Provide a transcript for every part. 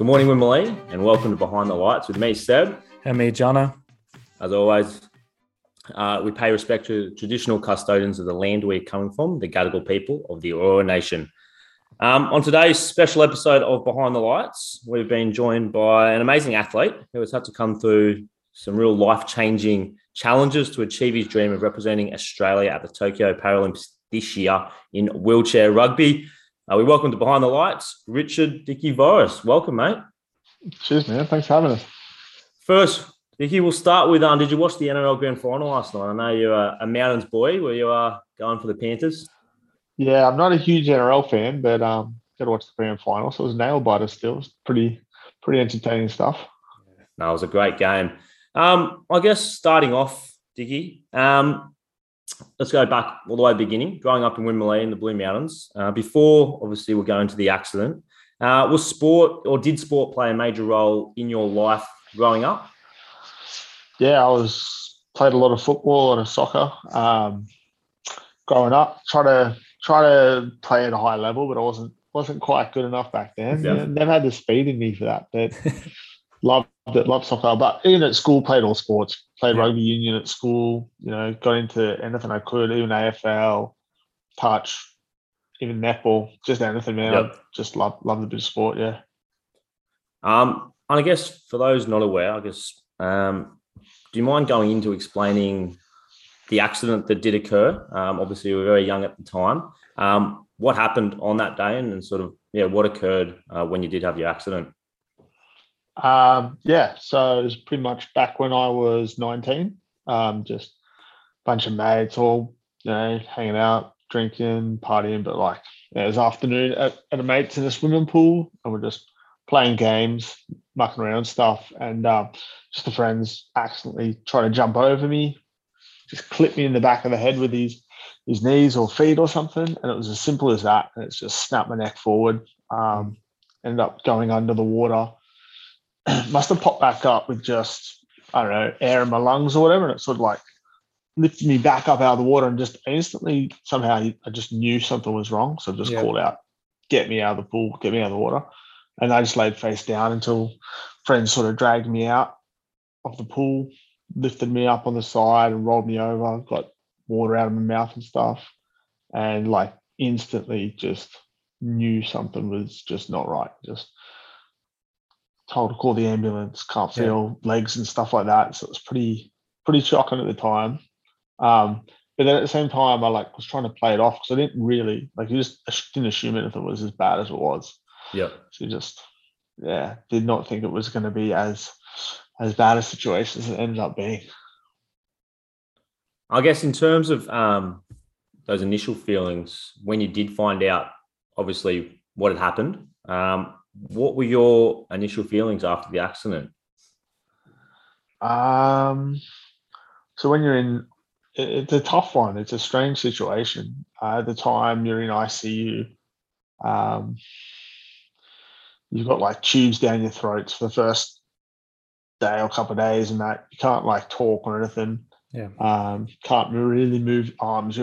Good morning, Wimberley, and welcome to Behind the Lights with me, Seb. And me, Jonno. As always, uh, we pay respect to traditional custodians of the land we're coming from, the Gadigal people of the Eora Nation. Um, on today's special episode of Behind the Lights, we've been joined by an amazing athlete who has had to come through some real life changing challenges to achieve his dream of representing Australia at the Tokyo Paralympics this year in wheelchair rugby. Uh, we welcome to Behind the Lights, Richard Dickie Voris. Welcome, mate. Cheers, man. Thanks for having us. First, Dickie, we'll start with um, did you watch the NRL Grand Final last night? I know you're a, a Mountains boy. where you are going for the Panthers? Yeah, I'm not a huge NRL fan, but um, got to watch the Grand Final. So it was nail biter still. It was pretty, pretty entertaining stuff. No, it was a great game. Um, I guess starting off, Dickie, um, let's go back all the way to the beginning. Growing up in Winmalee in the Blue Mountains, uh, before obviously we're going to the accident, uh, was sport or did sport play a major role in your life growing up? Yeah, I was played a lot of football, a lot of soccer. Um, growing up, try to try to play at a high level, but I wasn't wasn't quite good enough back then. Yeah. Never had the speed in me for that, but loved it, loved soccer. But even at school, played all sports. Played yeah. rugby union at school. You know, got into anything I could, even AFL, touch, even netball, just anything, man. Yep. I just love love the bit of sport. Yeah. Um, and I guess for those not aware, I guess, um, do you mind going into explaining the accident that did occur? Um, obviously, you were very young at the time. Um, what happened on that day, and, and sort of yeah, what occurred uh, when you did have your accident? Um, yeah, so it was pretty much back when I was 19. Um, just a bunch of mates all, you know, hanging out, drinking, partying, but like it was afternoon at, at a mate's in a swimming pool and we're just playing games, mucking around stuff. And um, just the friends accidentally try to jump over me, just clip me in the back of the head with his his knees or feet or something. And it was as simple as that. And it's just snapped my neck forward. Um, ended up going under the water must have popped back up with just I don't know air in my lungs or whatever, and it sort of like lifted me back up out of the water and just instantly somehow I just knew something was wrong, so I just called out, "Get me out of the pool, get me out of the water," and I just laid face down until friends sort of dragged me out of the pool, lifted me up on the side and rolled me over, got water out of my mouth and stuff, and like instantly just knew something was just not right. Just told to call the ambulance, can't feel yeah. legs and stuff like that. So it was pretty pretty shocking at the time. Um, but then at the same time, I like was trying to play it off because I didn't really like you just didn't assume anything was as bad as it was. Yeah. So just yeah, did not think it was going to be as as bad a situation as it ended up being. I guess in terms of um, those initial feelings when you did find out, obviously what had happened. Um, what were your initial feelings after the accident? Um, so when you're in, it's a tough one. It's a strange situation. Uh, at the time, you're in ICU. Um, you've got like tubes down your throats for the first day or couple of days, and that you can't like talk or anything. Yeah. Um, can't really move arms.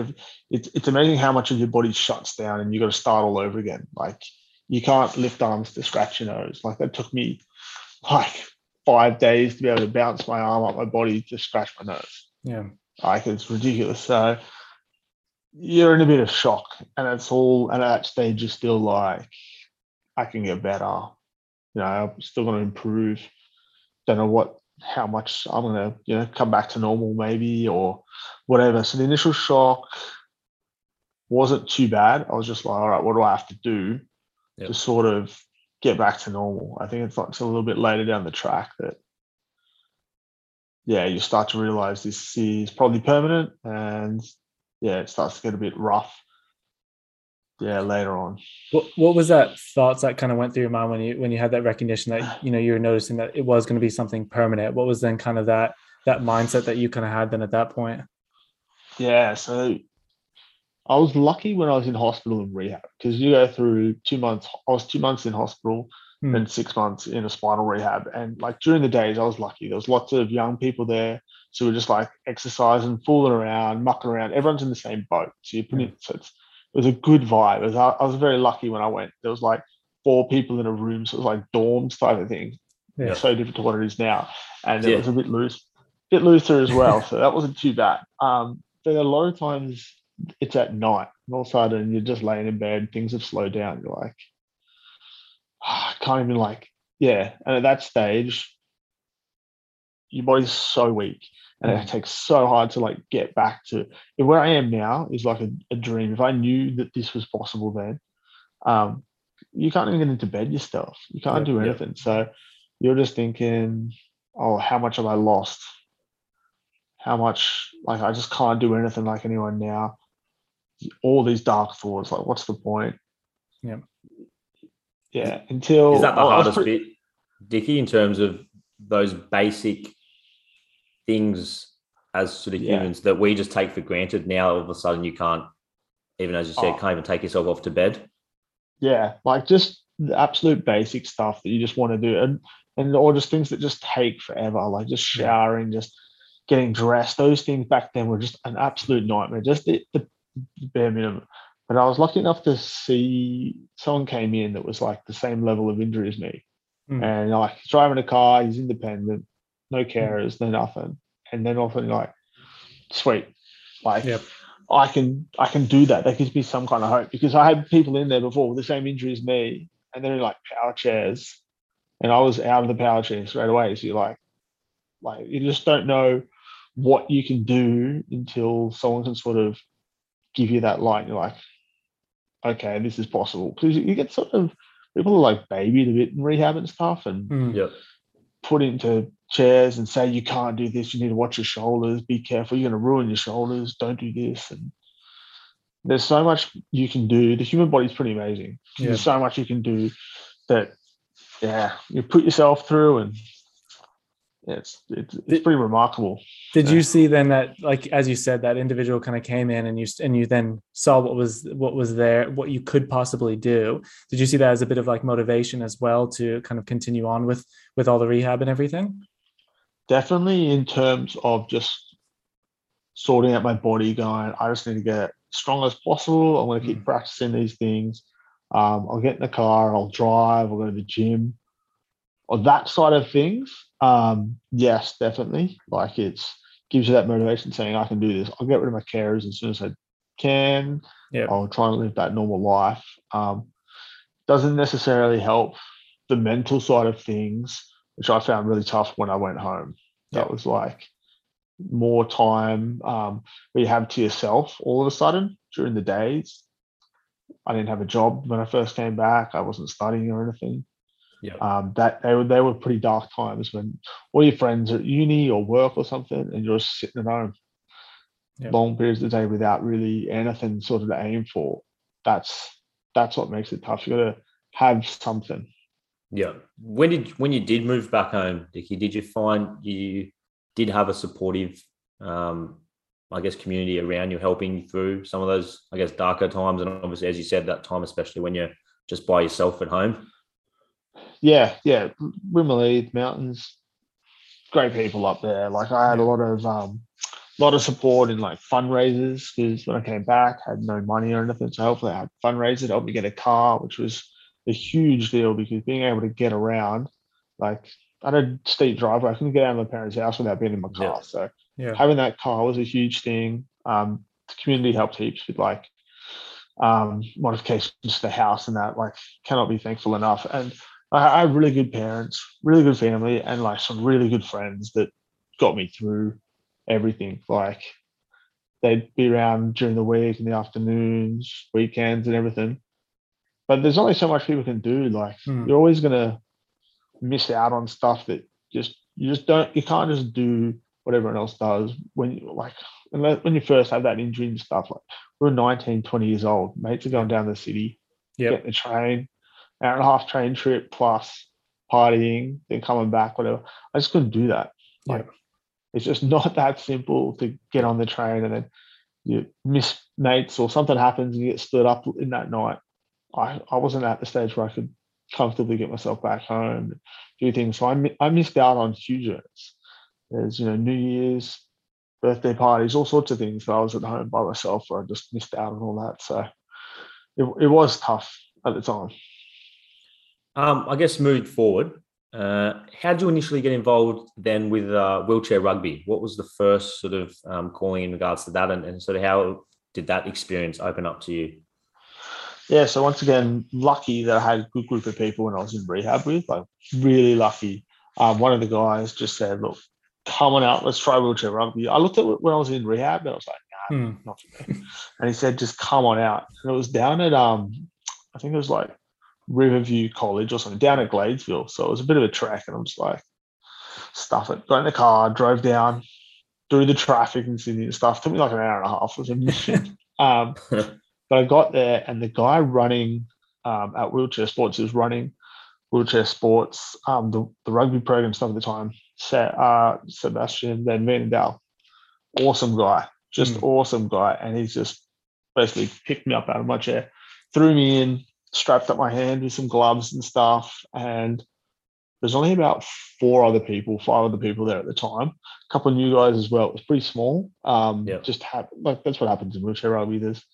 It's it's amazing how much of your body shuts down, and you've got to start all over again. Like you can't lift arms to scratch your nose. Like that took me like five days to be able to bounce my arm up my body to scratch my nose. Yeah. Like it's ridiculous. So you're in a bit of shock and it's all and at that stage you're still like, I can get better. You know, I'm still gonna improve. Don't know what how much I'm gonna, you know, come back to normal maybe or whatever. So the initial shock wasn't too bad. I was just like, all right, what do I have to do yep. to sort of get back to normal. I think it's like a little bit later down the track that yeah, you start to realize this is probably permanent and yeah, it starts to get a bit rough. Yeah, later on. What what was that thoughts that kind of went through your mind when you when you had that recognition that you know you were noticing that it was going to be something permanent? What was then kind of that that mindset that you kind of had then at that point? Yeah, so I was lucky when I was in hospital and rehab because you go through two months. I was two months in hospital mm. and six months in a spinal rehab. And like during the days, I was lucky. There was lots of young people there. So we're just like exercising, fooling around, mucking around. Everyone's in the same boat. So you put in, so it's, it was a good vibe. Was, I was very lucky when I went. There was like four people in a room, so it was like dorms type of thing. Yeah. So different to what it is now, and it Yeah. was a bit loose, bit looser as well. so that wasn't too bad. Um, but a lot of times it's at night, and all of a sudden you're just laying in bed, things have slowed down. You're like, I can't even like, yeah. And at that stage, your body's so weak, and it takes so hard to like get back to where I am now is like a, a dream. If I knew that this was possible then, um, you can't even get into bed yourself. You can't Yeah, do yeah. anything. So you're just thinking, oh, how much have I lost? How much like I just can't do anything like anyone now. All these dark thoughts, like what's the point? Yeah. Yeah. Until Is that the I was hardest pretty- bit, Dickie in terms of those basic things as sort of Yeah. humans that we just take for granted? Now all of a sudden you can't, even as you said, Oh. can't even take yourself off to bed. Yeah, like just the absolute basic stuff that you just want to do, and and or just things that just take forever, like just showering, just getting dressed. Those things back then were just an absolute nightmare, just the, the bare minimum. But I was lucky enough to see someone came in that was like the same level of injury as me, Mm. and like he's driving a car, he's independent, no carers, no nothing, and then all of a sudden you're like, sweet, like Yep. I can I can do that. That gives me some kind of hope because I had people in there before with the same injury as me, and they're in like power chairs, and I was out of the power chair straight away. So you're like, like you just don't know what you can do until someone can sort of give you that light. You're like, okay, this is possible because you get sort of people are like babied a bit in rehab and stuff, and Mm. Yep. put into chairs and say you can't do this you need to watch your shoulders be careful you're going to ruin your shoulders don't do this and there's so much you can do the human body's pretty amazing Yeah. there's so much you can do that yeah you put yourself through and yeah, it's it's, it's Did- pretty remarkable. Did you see then that, like as you said, that individual kind of came in and you and you then saw what was what was there, what you could possibly do? Did you see that as a bit of like motivation as well to kind of continue on with with all the rehab and everything? definitely in terms of just sorting out my body going i just need to get strong as possible. I'm going to keep practicing these things. Um, i'll get in the car i'll drive i'll go to the gym or that side of things um, yes definitely like it's gives you that motivation saying i can do this i'll get rid of my carers as soon as i can Yeah. i'll try and live that normal life um, doesn't necessarily help the mental side of things which I found really tough when I went home. That Yeah. was like more time um, where you have to yourself all of a sudden during the days. I didn't have a job when I first came back. I wasn't studying or anything. Yeah. Um, that they were they were pretty dark times when all your friends are at uni or work or something, and you're just sitting at home long periods of the day without really anything sort of to aim for. That's that's what makes it tough. You got to have something. Yeah. When did when you did move back home, Dickie? Did you find you did have a supportive, um, I guess, community around you helping you through some of those, I guess, darker times, and obviously, as you said, that time, especially when you're just by yourself at home. Yeah, yeah, Winmalee Mountains, great people up there. Like I had a lot of um, lot of support in like fundraisers because when I came back, I had no money or anything. So hopefully, I had fundraisers to help me get a car, which was a huge deal because being able to get around, like I had a steep driveway, I couldn't get out of my parents' house without being in my car. Yeah. So Yeah. having that car was a huge thing. Um, the community helped heaps with like um, modifications to the house and that. Like, cannot be thankful enough. And I, I have really good parents, really good family, and like some really good friends that got me through everything. Like, they'd be around during the week in the afternoons, weekends, and everything. But there's only so much people can do. Like, Hmm. you're always gonna miss out on stuff that just you just don't you can't just do what everyone else does when you like unless, when you first have that injury and stuff like we we're 19 20 years old mates are going down the city Yep. getting the train hour and a half train trip plus partying then coming back whatever. I just couldn't do that. Like it's just not that simple to get on the train and then you miss mates or something happens and you get stood up in that night. I i wasn't at the stage where i could comfortably get myself back home do things. So i, I missed out on huge events. There's you know new year's birthday parties all sorts of things that i was at home by myself where i just missed out on all that. So it, it was tough at the time Um, I guess moving forward, uh, how did you initially get involved then with uh, wheelchair rugby? What was the first sort of um, calling in regards to that, and, and sort of how did that experience open up to you? Yeah, so once again, lucky that I had a good group of people when I was in rehab with, like really lucky. Um, one of the guys just said, "Look, come on out, let's try wheelchair rugby." I looked at it when I was in rehab, and I was like, "Nah, Hmm. not for me." And he said, "Just come on out." And it was down at um, I think it was like Riverview College or something down at Gladesville. So it was a bit of a trek, and I'm just like, stuff it. Got in the car, drove down through the traffic in Sydney and stuff. Took me like an hour and a half. It was a mission. um, but I got there, and the guy running um, at Wheelchair Sports was running Wheelchair Sports, um, the, the rugby program stuff at the time. Uh, Sebastian Van Vandendal, awesome guy, just Mm. awesome guy, and he's just basically picked me up out of my chair, threw me in, strapped up my hand with some gloves and stuff, and there's only about four other people, five other people there at the time. A couple of new guys as well. It was pretty small. Um, Yep. Just hap- like that's what happens in wheelchair rugby. There's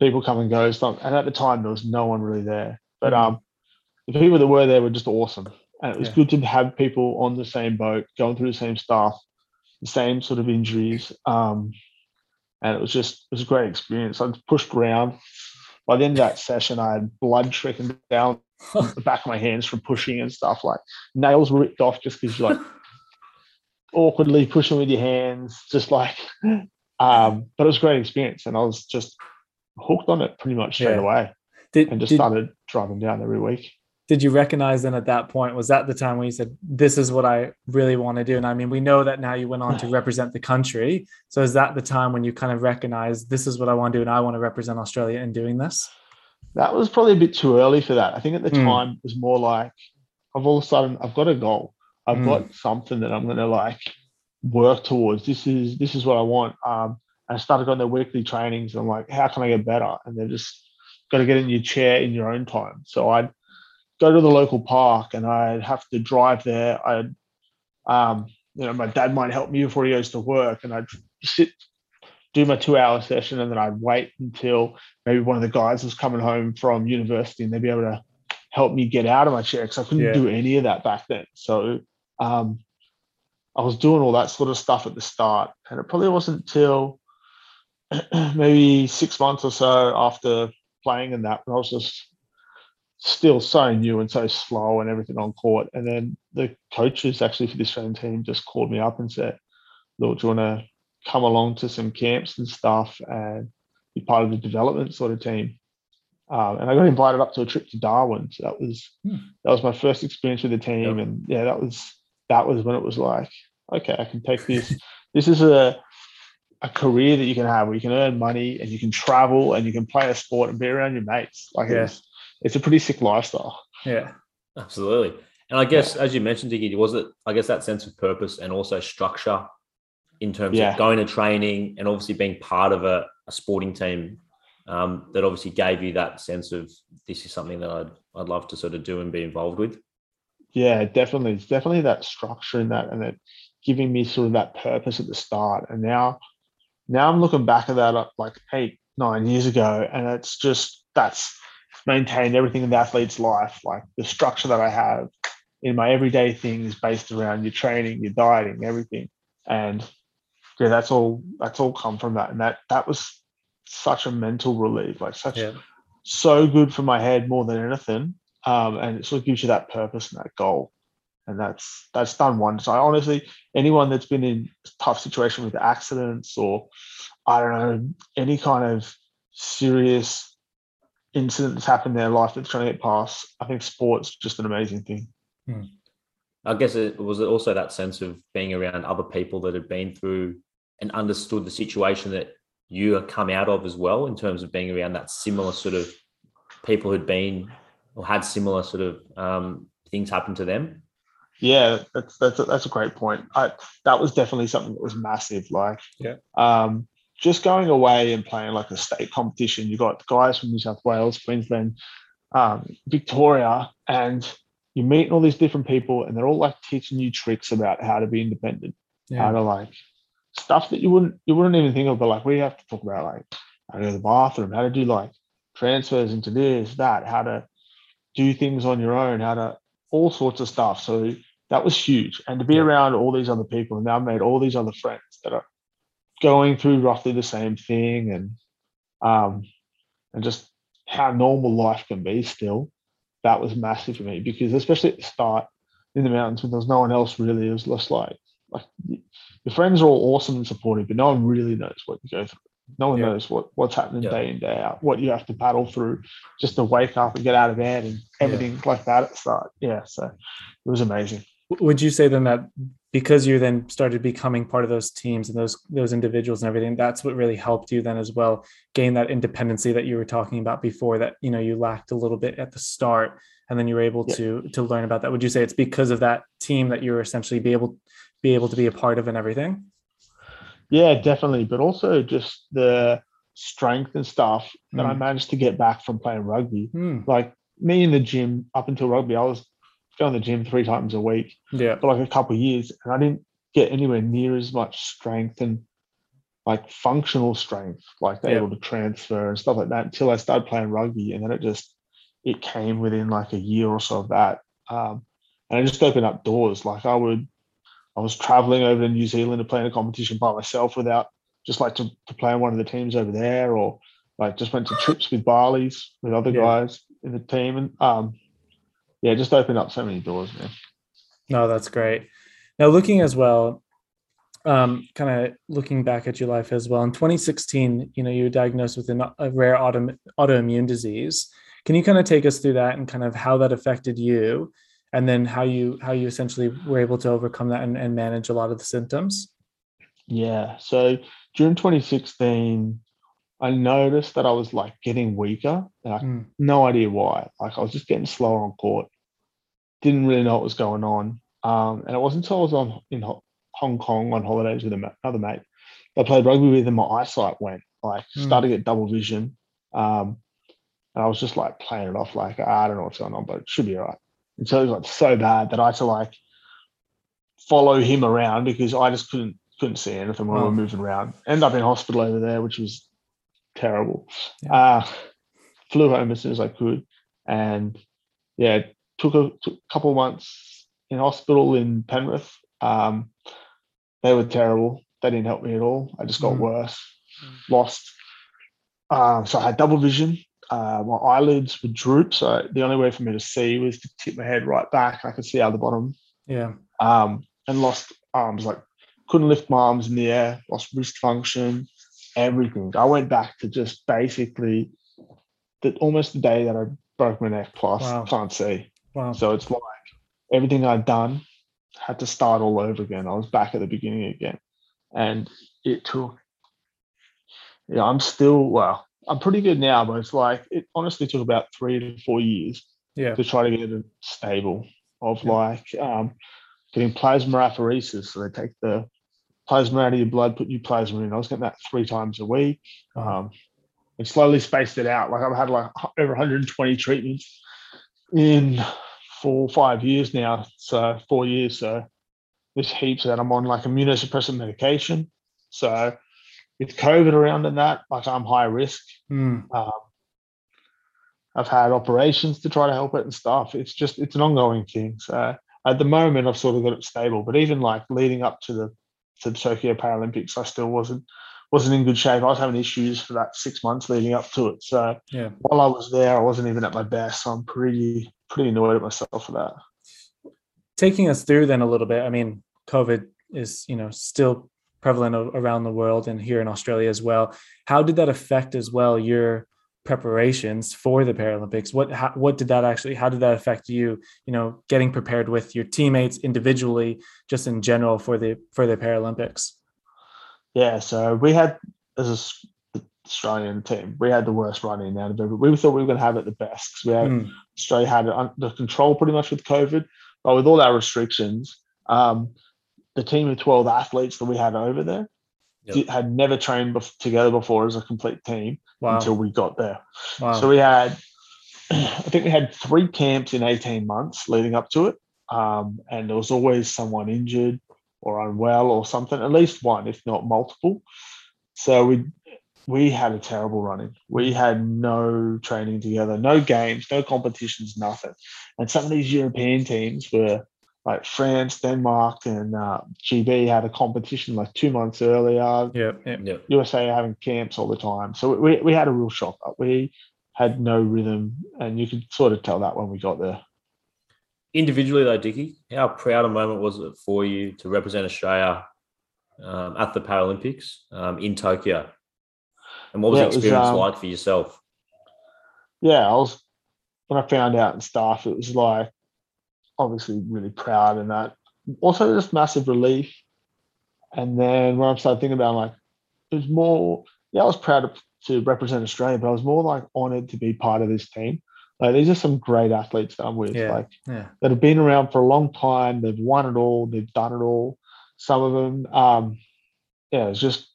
people come and go. Stuff, and at the time there was no one really there. But Mhm. um, the people that were there were just awesome, and it was Yeah. good to have people on the same boat, going through the same stuff, the same sort of injuries. Um, and it was just it was a great experience. I was pushed around. By the end of that session, I had blood trickling down the back of my hands from pushing and stuff. Like nails ripped off just because you're like awkwardly pushing with your hands, just like. Um, but it was a great experience, and I was just hooked on it pretty much straight Yeah. away, Did, and just did, started driving down every week. Did you recognize then at that point was that the time when you said this is what i really want to do and i mean we know that now you went on to represent the country so is that the time when you kind of recognize this is what i want to do and i want to represent australia in doing this That was probably a bit too early for that. I think at the Mm. time it was more like I've all of a sudden I've got a goal. I've Mm. got something that I'm going to like work towards. This is this is what I want. Um, and I started going to weekly trainings. And I'm like, how can I get better? And they're just got to get in your chair in your own time. So I'd go to the local park and I'd have to drive there. I'd um, you know, my dad might help me before he goes to work, and I'd sit do my two hour session and then I'd wait until maybe one of the guys was coming home from university and they'd be able to help me get out of my chair because I couldn't Yeah. do any of that back then. So um, I was doing all that sort of stuff at the start, and it probably wasn't till maybe six months or so after playing in that when I was just still so new and so slow and everything on court. And then the coaches actually for the Australian team just called me up and said, "Look, do you want to come along to some camps and stuff and be part of the development sort of team?" Um, and I got invited up to a trip to Darwin. So that was Hmm. that was my first experience with the team, Yep. and yeah, that was that was when it was like, okay, I can take this. this is a a career that you can have where you can earn money and you can travel and you can play a sport and be around your mates. Like Yeah. it's it's a pretty sick lifestyle. yeah Absolutely. And I guess, as you mentioned, Dickie, was it, I guess, that sense of purpose and also structure in terms Yeah. of going to training and obviously being part of a, a sporting team um, that obviously gave you that sense of this is something that I'd, I'd love to sort of do and be involved with? Yeah, definitely. It's definitely that structure in that and that giving me sort of that purpose at the start. And now now I'm looking back at that uh, like eight, nine years ago, and it's just that's maintained everything in the athlete's life. Like the structure that I have in my everyday things based around your training, your dieting, everything. And yeah, that's all that's all come from that. And that that was such a mental relief, like such yeah so good for my head more than anything. Um, and it sort of gives you that purpose and that goal. And that's that's done wonders. I honestly, anyone that's been in a tough situation with accidents or I don't know, any kind of serious incident that's happened in their life that's trying to get past, I think sport's just an amazing thing. I guess it was also that sense of being around other people that had been through and understood the situation that you have come out of as well, in terms of being around that similar sort of people who'd been or had similar sort of um, things happen to them. Yeah, that's that's a, that's a great point. I, that was definitely something that was massive. Like, Yeah. um, just going away and playing like a state competition. you've got guys from New South Wales, Queensland, um, Victoria, and you're meeting all these different people, and they're all like teaching you tricks about how to be independent, yeah. how to like stuff that you wouldn't you wouldn't even think of. But like we have to talk about like how to go to the bathroom, how to do like transfers into this, that, how to do things on your own, how to all sorts of stuff. So that was huge. And to be Yeah. around all these other people, and now I've made all these other friends that are going through roughly the same thing, and um, and just how normal life can be still. That was massive for me because especially at the start in the mountains when there was no one else really, it was just like like your friends are all awesome and supportive, but no one really knows what you go through. No one Yeah. knows what what's happening Yeah. day in day out, what you have to battle through just to wake up and get out of bed and everything like that at the start. Yeah, so it was amazing. Would you say then that because you then started becoming part of those teams and those those individuals and everything, that's what really helped you then as well gain that independency that you were talking about before that you know you lacked a little bit at the start and then you were able Yeah. to to learn about that. Would you say it's because of that team that you were essentially be able be able to be a part of and everything? Yeah, definitely. But also just the strength and stuff that I Mm. managed to get back from playing rugby. Hmm. Like me in the gym up until rugby, I was going to the gym three times a week Yeah. for like a couple of years, and I didn't get anywhere near as much strength and like functional strength, like Yeah. able to transfer and stuff like that until I started playing rugby, and then it just it came within like a year or so of that, um, and it just opened up doors. Like I would, I was traveling over to New Zealand to play in a competition by myself without just like to, to play on one of the teams over there, or like just went to trips with Barley's with other Yeah. guys in the team, and um, yeah, just opened up so many doors, man. No, that's great. Now, looking as well, um, kind of looking back at your life as well. In 2016, you know, you were diagnosed with an, a rare auto, autoimmune disease. Can you kind of take us through that and kind of how that affected you, and then how you how you essentially were able to overcome that and, and manage a lot of the symptoms? Yeah. So during 2016, I noticed that I was like getting weaker and I Mm, no idea why. Like I was just getting slower on court. Didn't really know what was going on. Um, and it wasn't until I was on in Hong Kong on holidays with another mate I played rugby with and my eyesight went like Mm. started to get double vision. Um, and I was just like playing it off like I don't know what's going on, but it should be all right. Until it got so bad that I had to like follow him around because I just couldn't couldn't see anything when we were moving around. Ended up in hospital over there, which was terrible. Yeah. Uh, flew home as soon as I could, and yeah, took a, took a couple months in hospital in Penrith. Um, they were terrible. They didn't help me at all. I just got Mm. worse. Lost. Um, so I had double vision. Uh, my eyelids would droop, so the only way for me to see was to tip my head right back. I could see out the bottom Yeah. um, and lost arms. Like couldn't lift my arms in the air, lost wrist function, everything. I went back to just basically the, almost the day that I broke my neck. Plus, Wow. can't see. Wow. So it's like everything I'd done had to start all over again. I was back at the beginning again, and it took. Yeah, I'm still well. I'm pretty good now, but it's like it honestly took about three to four years Yeah. to try to get it stable of Yeah. like um, getting plasma apheresis. So they take the plasma out of your blood, put new plasma in. I was getting that three times a week. Um, and slowly spaced it out. Like I've had like over 120 treatments in four, five years now. So four years. So there's heaps that I'm on like immunosuppressant medication. So with COVID around and that, like I'm high risk. Mm, Um, I've had operations to try to help it and stuff. It's just it's an ongoing thing. So at the moment, I've sort of got it stable. But even like leading up to the to the Tokyo Paralympics, I still wasn't wasn't in good shape. I was having issues for that six months leading up to it. So yeah. while I was there, I wasn't even at my best. So I'm pretty pretty annoyed at myself for that. taking us through then a little bit i mean covid is you know still prevalent around the world and here in australia as well how did that affect as well your preparations for the paralympics what how, what did that actually how did that affect you you know getting prepared with your teammates individually just in general for the for the paralympics Yeah, so we had as a s- Australian team, we had the worst running out of every. We thought we were going to have it the best 'cause we had Mm, Australia had it under control pretty much with COVID, but with all our restrictions, um, the team of 12 athletes that we had over there Yep. had never trained bef- together before as a complete team wow until we got there. wow So we had, I think we had three camps in 18 months leading up to it. Um, and there was always someone injured or unwell or something, at least one, if not multiple. So we we had a terrible running. We had no training together, no games, no competitions, nothing. And some of these European teams were like France, Denmark, and uh, GB had a competition like two months earlier. Yeah, yeah. Yep. USA having camps all the time. So we, we had a real shock. We had no rhythm, and you could sort of tell that when we got there. Individually, though, Dickie, how proud a moment was it for you to represent Australia um, at the Paralympics um, in Tokyo? And what was Yeah, the it was, experience um, like for yourself? Yeah, I was when I found out and stuff. It was like obviously really proud and that. Also, just massive relief. And then when I started thinking about, it, like, it was more. Yeah, I was proud to, to represent Australia, but I was more like honored to be part of this team. Like, these are some great athletes that I'm with. Yeah. Like, Yeah. that have been around for a long time. They've won it all. They've done it all. Some of them, um, yeah, it's just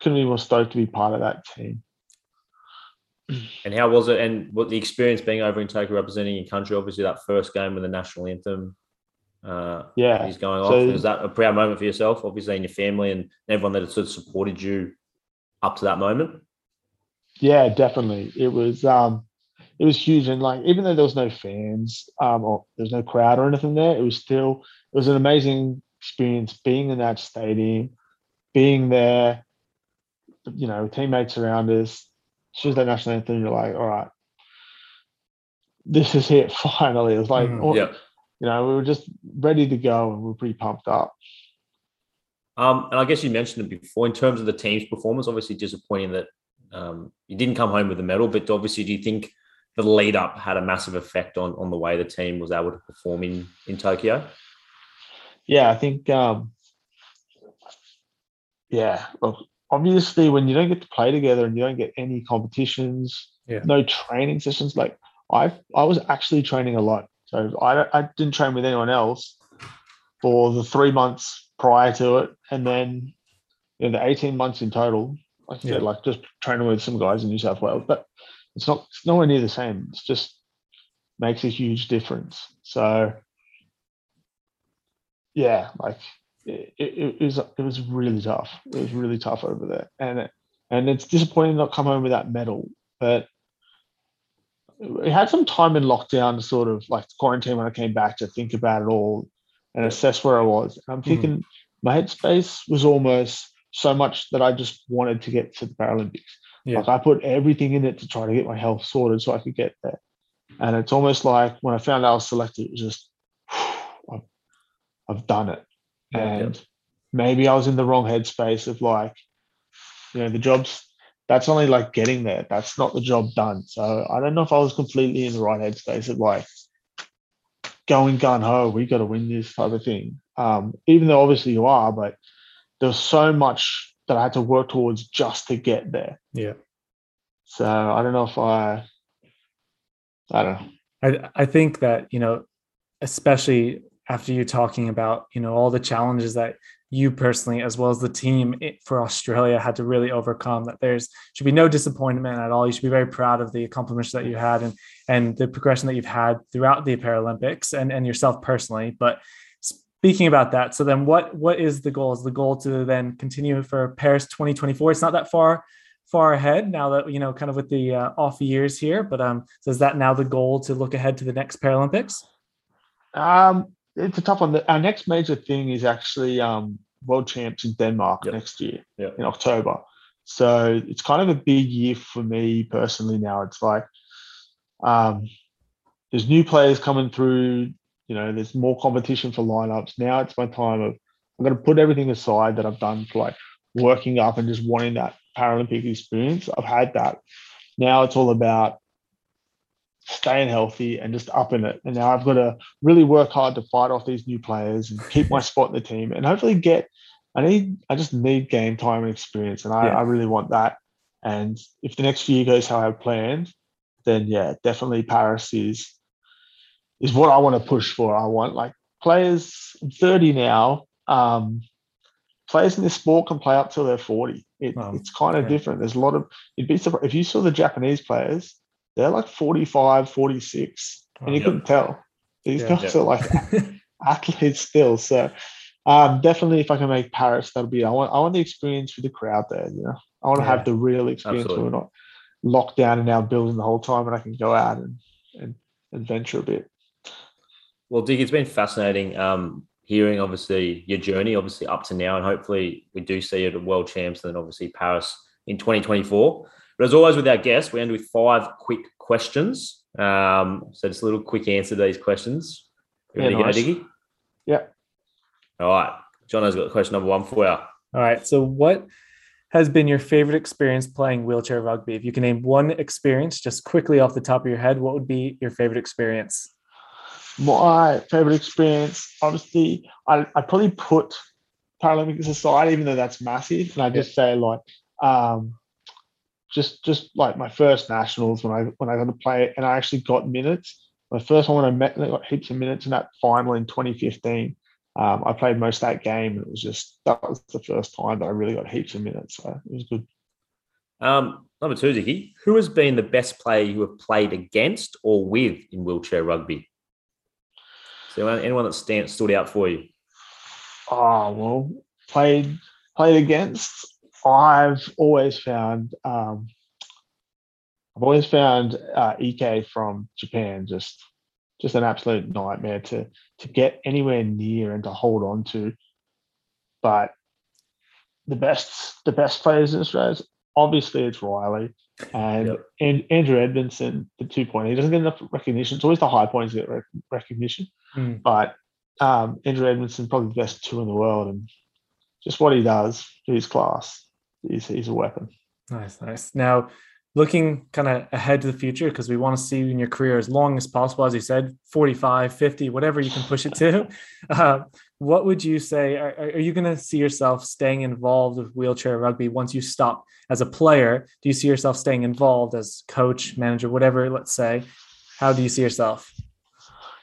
couldn't be more stoked to be part of that team. And how was it? And what the experience being over in Tokyo representing your country? Obviously, that first game with the national anthem uh, Yeah, is going So- off. Is that a proud moment for yourself, obviously, and your family and everyone that had sort of supported you up to that moment? yeah, definitely. It was um, it was huge, and like even though there was no fans, um, or there's no crowd or anything there, it was still it was an amazing experience being in that stadium, being there. You know, teammates around us. Choose that national anthem. You're like, all right, this is it. Finally, It's like, all- Yeah. you know, we were just ready to go and we are pretty pumped up. Um, and I guess you mentioned it before in terms of the team's performance. Obviously, disappointing that um, you didn't come home with a medal, but obviously, do you think the lead up had a massive effect on on the way the team was able to perform in in Tokyo? Yeah, I think, um, yeah, well, obviously, when you don't get to play together and you don't get any competitions, Yeah. no training sessions, like I, I was actually training a lot. So I, I didn't train with anyone else for the three months prior to it, and then you know, the eighteen months in total. Like I Yeah. said, like just training with some guys in New South Wales, but it's not, it's nowhere near the same. It's just makes a huge difference. So yeah, like it, it, it was it was really tough. It was really tough over there, and it, and it's disappointing not come home with that medal. But we had some time in lockdown to sort of like quarantine when I came back to think about it all and assess where I was. And I'm Mhm. thinking my headspace was almost so much that I just wanted to get to the Paralympics. Yeah. Like I put everything in it to try to get my health sorted so I could get there. And it's almost like when I found out I was selected, it was just I've, I've done it. And maybe I was in the wrong headspace of like, you know, the job's that's only like getting there. That's not the job done. So I don't know if I was completely in the right headspace of like going gun ho, we got to win this type of thing. Um, even though obviously you are, but there's so much that I had to work towards just to get there. Yeah. So I don't know if I, I don't know. I I think that you know, especially after you talking about you know all the challenges that you personally as well as the team for Australia had to really overcome. That there's should be no disappointment at all. You should be very proud of the accomplishments that you had and and the progression that you've had throughout the Paralympics and and yourself personally. But speaking about that, so then what what is the goal? Is the goal to then continue for Paris 2024? It's not that far far ahead now that you know kind of with the uh, off years here but um so is that now the goal to look ahead to the next paralympics Um, it's a tough one. Our next major thing is actually um, world champs in Denmark Yep. next year Yep. in October. So it's kind of a big year for me personally now. It's like um, there's new players coming through. You know, there's more competition for lineups. Now it's my time of I'm going to put everything aside that I've done for like working up and just wanting that Paralympic experience. I've had that. Now it's all about staying healthy and just up in it. And now I've got to really work hard to fight off these new players and keep my spot in the team and hopefully get I need I just need game time and experience and I, Yeah. I really want that. And if the next year goes how I have planned, then yeah, definitely Paris is is what I want to push for. I want like players I'm 30 now. Um players in this sport can play up till they're 40. It, it's kind of different. There's a lot of you'd be surprised if you saw the Japanese players, they're like 45, 46, and you Wow. couldn't tell. These Yeah. guys are like athletes still. So um, definitely, if I can make Paris, that'll be. I want. I want the experience with the crowd there. You know. I want to Yeah. have the real experience Absolutely. where we're not locked down in our building the whole time and I can go out and, and adventure a bit. Well, Dick, it's been fascinating um, hearing obviously your journey, obviously up to now, and hopefully we do see you at World Champs and then obviously Paris in 2024. But as always with our guests, we end with five quick questions. Um, so just a little quick answer to these questions. You Yeah, nice. go, Dickie? Yeah. All right. John has got question number one for you. All right. So, what has been your favorite experience playing wheelchair rugby? If you can name one experience, just quickly off the top of your head, what would be your favorite experience? My favorite experience, obviously, I, I'd probably put Paralympics aside, even though that's massive. And I just say like, um, just just like my first nationals when I when I got to play it, and I actually got minutes. My first one when I met, I got heaps of minutes in that final in 2015. Um, I played most of that game, and it was just that was the first time that I really got heaps of minutes. So it was good. Um, number two, Dickie. Who has been the best player you have played against or with in wheelchair rugby? So anyone- anyone that stand, stood out for you? Oh well, played played against. I've always found um, I've always found uh, Ike from Japan just just an absolute nightmare to to get anywhere near and to hold on to. But the best the best players in Australia, obviously it's Ryley and Yep. and Andrew Edmondson, the two point. He doesn't get enough recognition. It's always the high points get rec- recognition Hmm. but um, Andrew Edmondson probably the best two in the world, and just what he does, his class, he's he's a weapon. Nice, nice. Now, looking kind of ahead to the future, because we want to see you in your career as long as possible, as you said, 45, 50, whatever you can push it to. Uh, what would you say? Are, are you going to see yourself staying involved with wheelchair rugby once you stop as a player? Do you see yourself staying involved as coach, manager, whatever, let's say? How do you see yourself?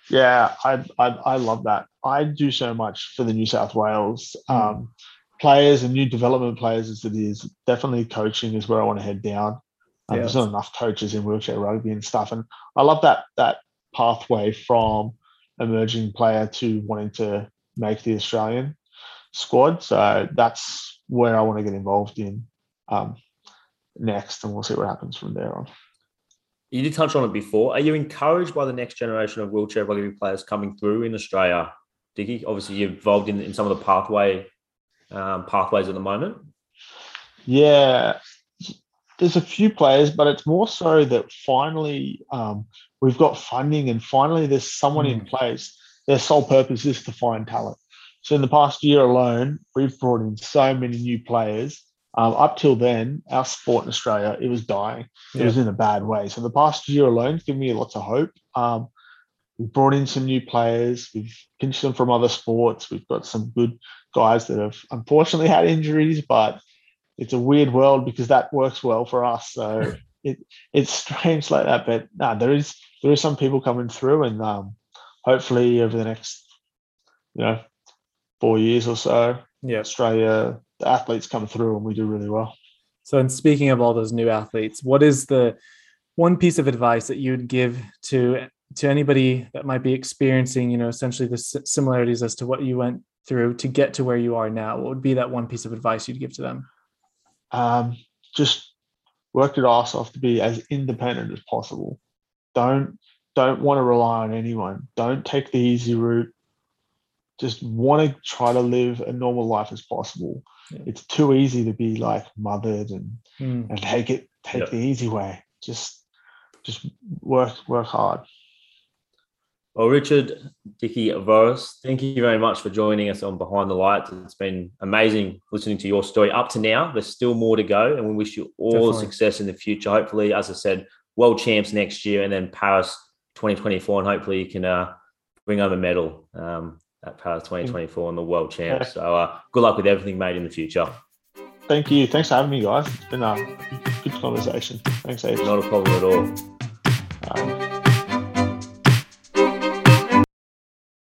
Yeah, I, I I love that. I do so much for the New South Wales um, players and new development players as it is. Definitely coaching is where I want to head down. Um, Yeah. There's not enough coaches in wheelchair rugby and stuff, and I love that that pathway from emerging player to wanting to make the Australian squad. So that's where I want to get involved in um, next, and we'll see what happens from there on. You did touch on it before. Are you encouraged by the next generation of wheelchair rugby players coming through in Australia, Dickie? Obviously, you're involved in, in some of the pathway um, pathways at the moment. Yeah, there's a few players, but it's more so that finally um, we've got funding and finally there's someone in place. Their sole purpose is to find talent. So in the past year alone, we've brought in so many new players. Um, up till then, our sport in Australia it was dying. It was in a bad way. So the past year alone has given me lots of hope. Um, we've brought in some new players. We've pinched them from other sports. We've got some good guys that have unfortunately had injuries, but it's a weird world because that works well for us. So it it's strange like that, but no, there is there is some people coming through, and um, hopefully over the next you know four years or so, Yeah. Australia the athletes come through and we do really well. So, in speaking of all those new athletes, what is the one piece of advice that you'd give to to anybody that might be experiencing, you know, essentially the similarities as to what you went through to get to where you are now? What would be that one piece of advice you'd give to them? um, just work your ass off to be as independent as possible. Don't don't want to rely on anyone. Don't take the easy route. Just want to try to live a normal life as possible. Yeah. It's too easy to be like mothered and Hmm. and take it take Yeah. the easy way. Just just work work hard. Well, Richard, Dickie Voris, thank you very much for joining us on Behind the Lights. It's been amazing listening to your story up to now. There's still more to go, and we wish you all the Definitely. success in the future. Hopefully, as I said, world champs next year, and then Paris 2024, and hopefully you can uh, bring home a medal um, at Paris 2024 and the world champs. So, uh, good luck with everything, made in the future. Thank you. Thanks for having me, guys. It's been a good conversation. Thanks, Abe. Not a problem at all. Um,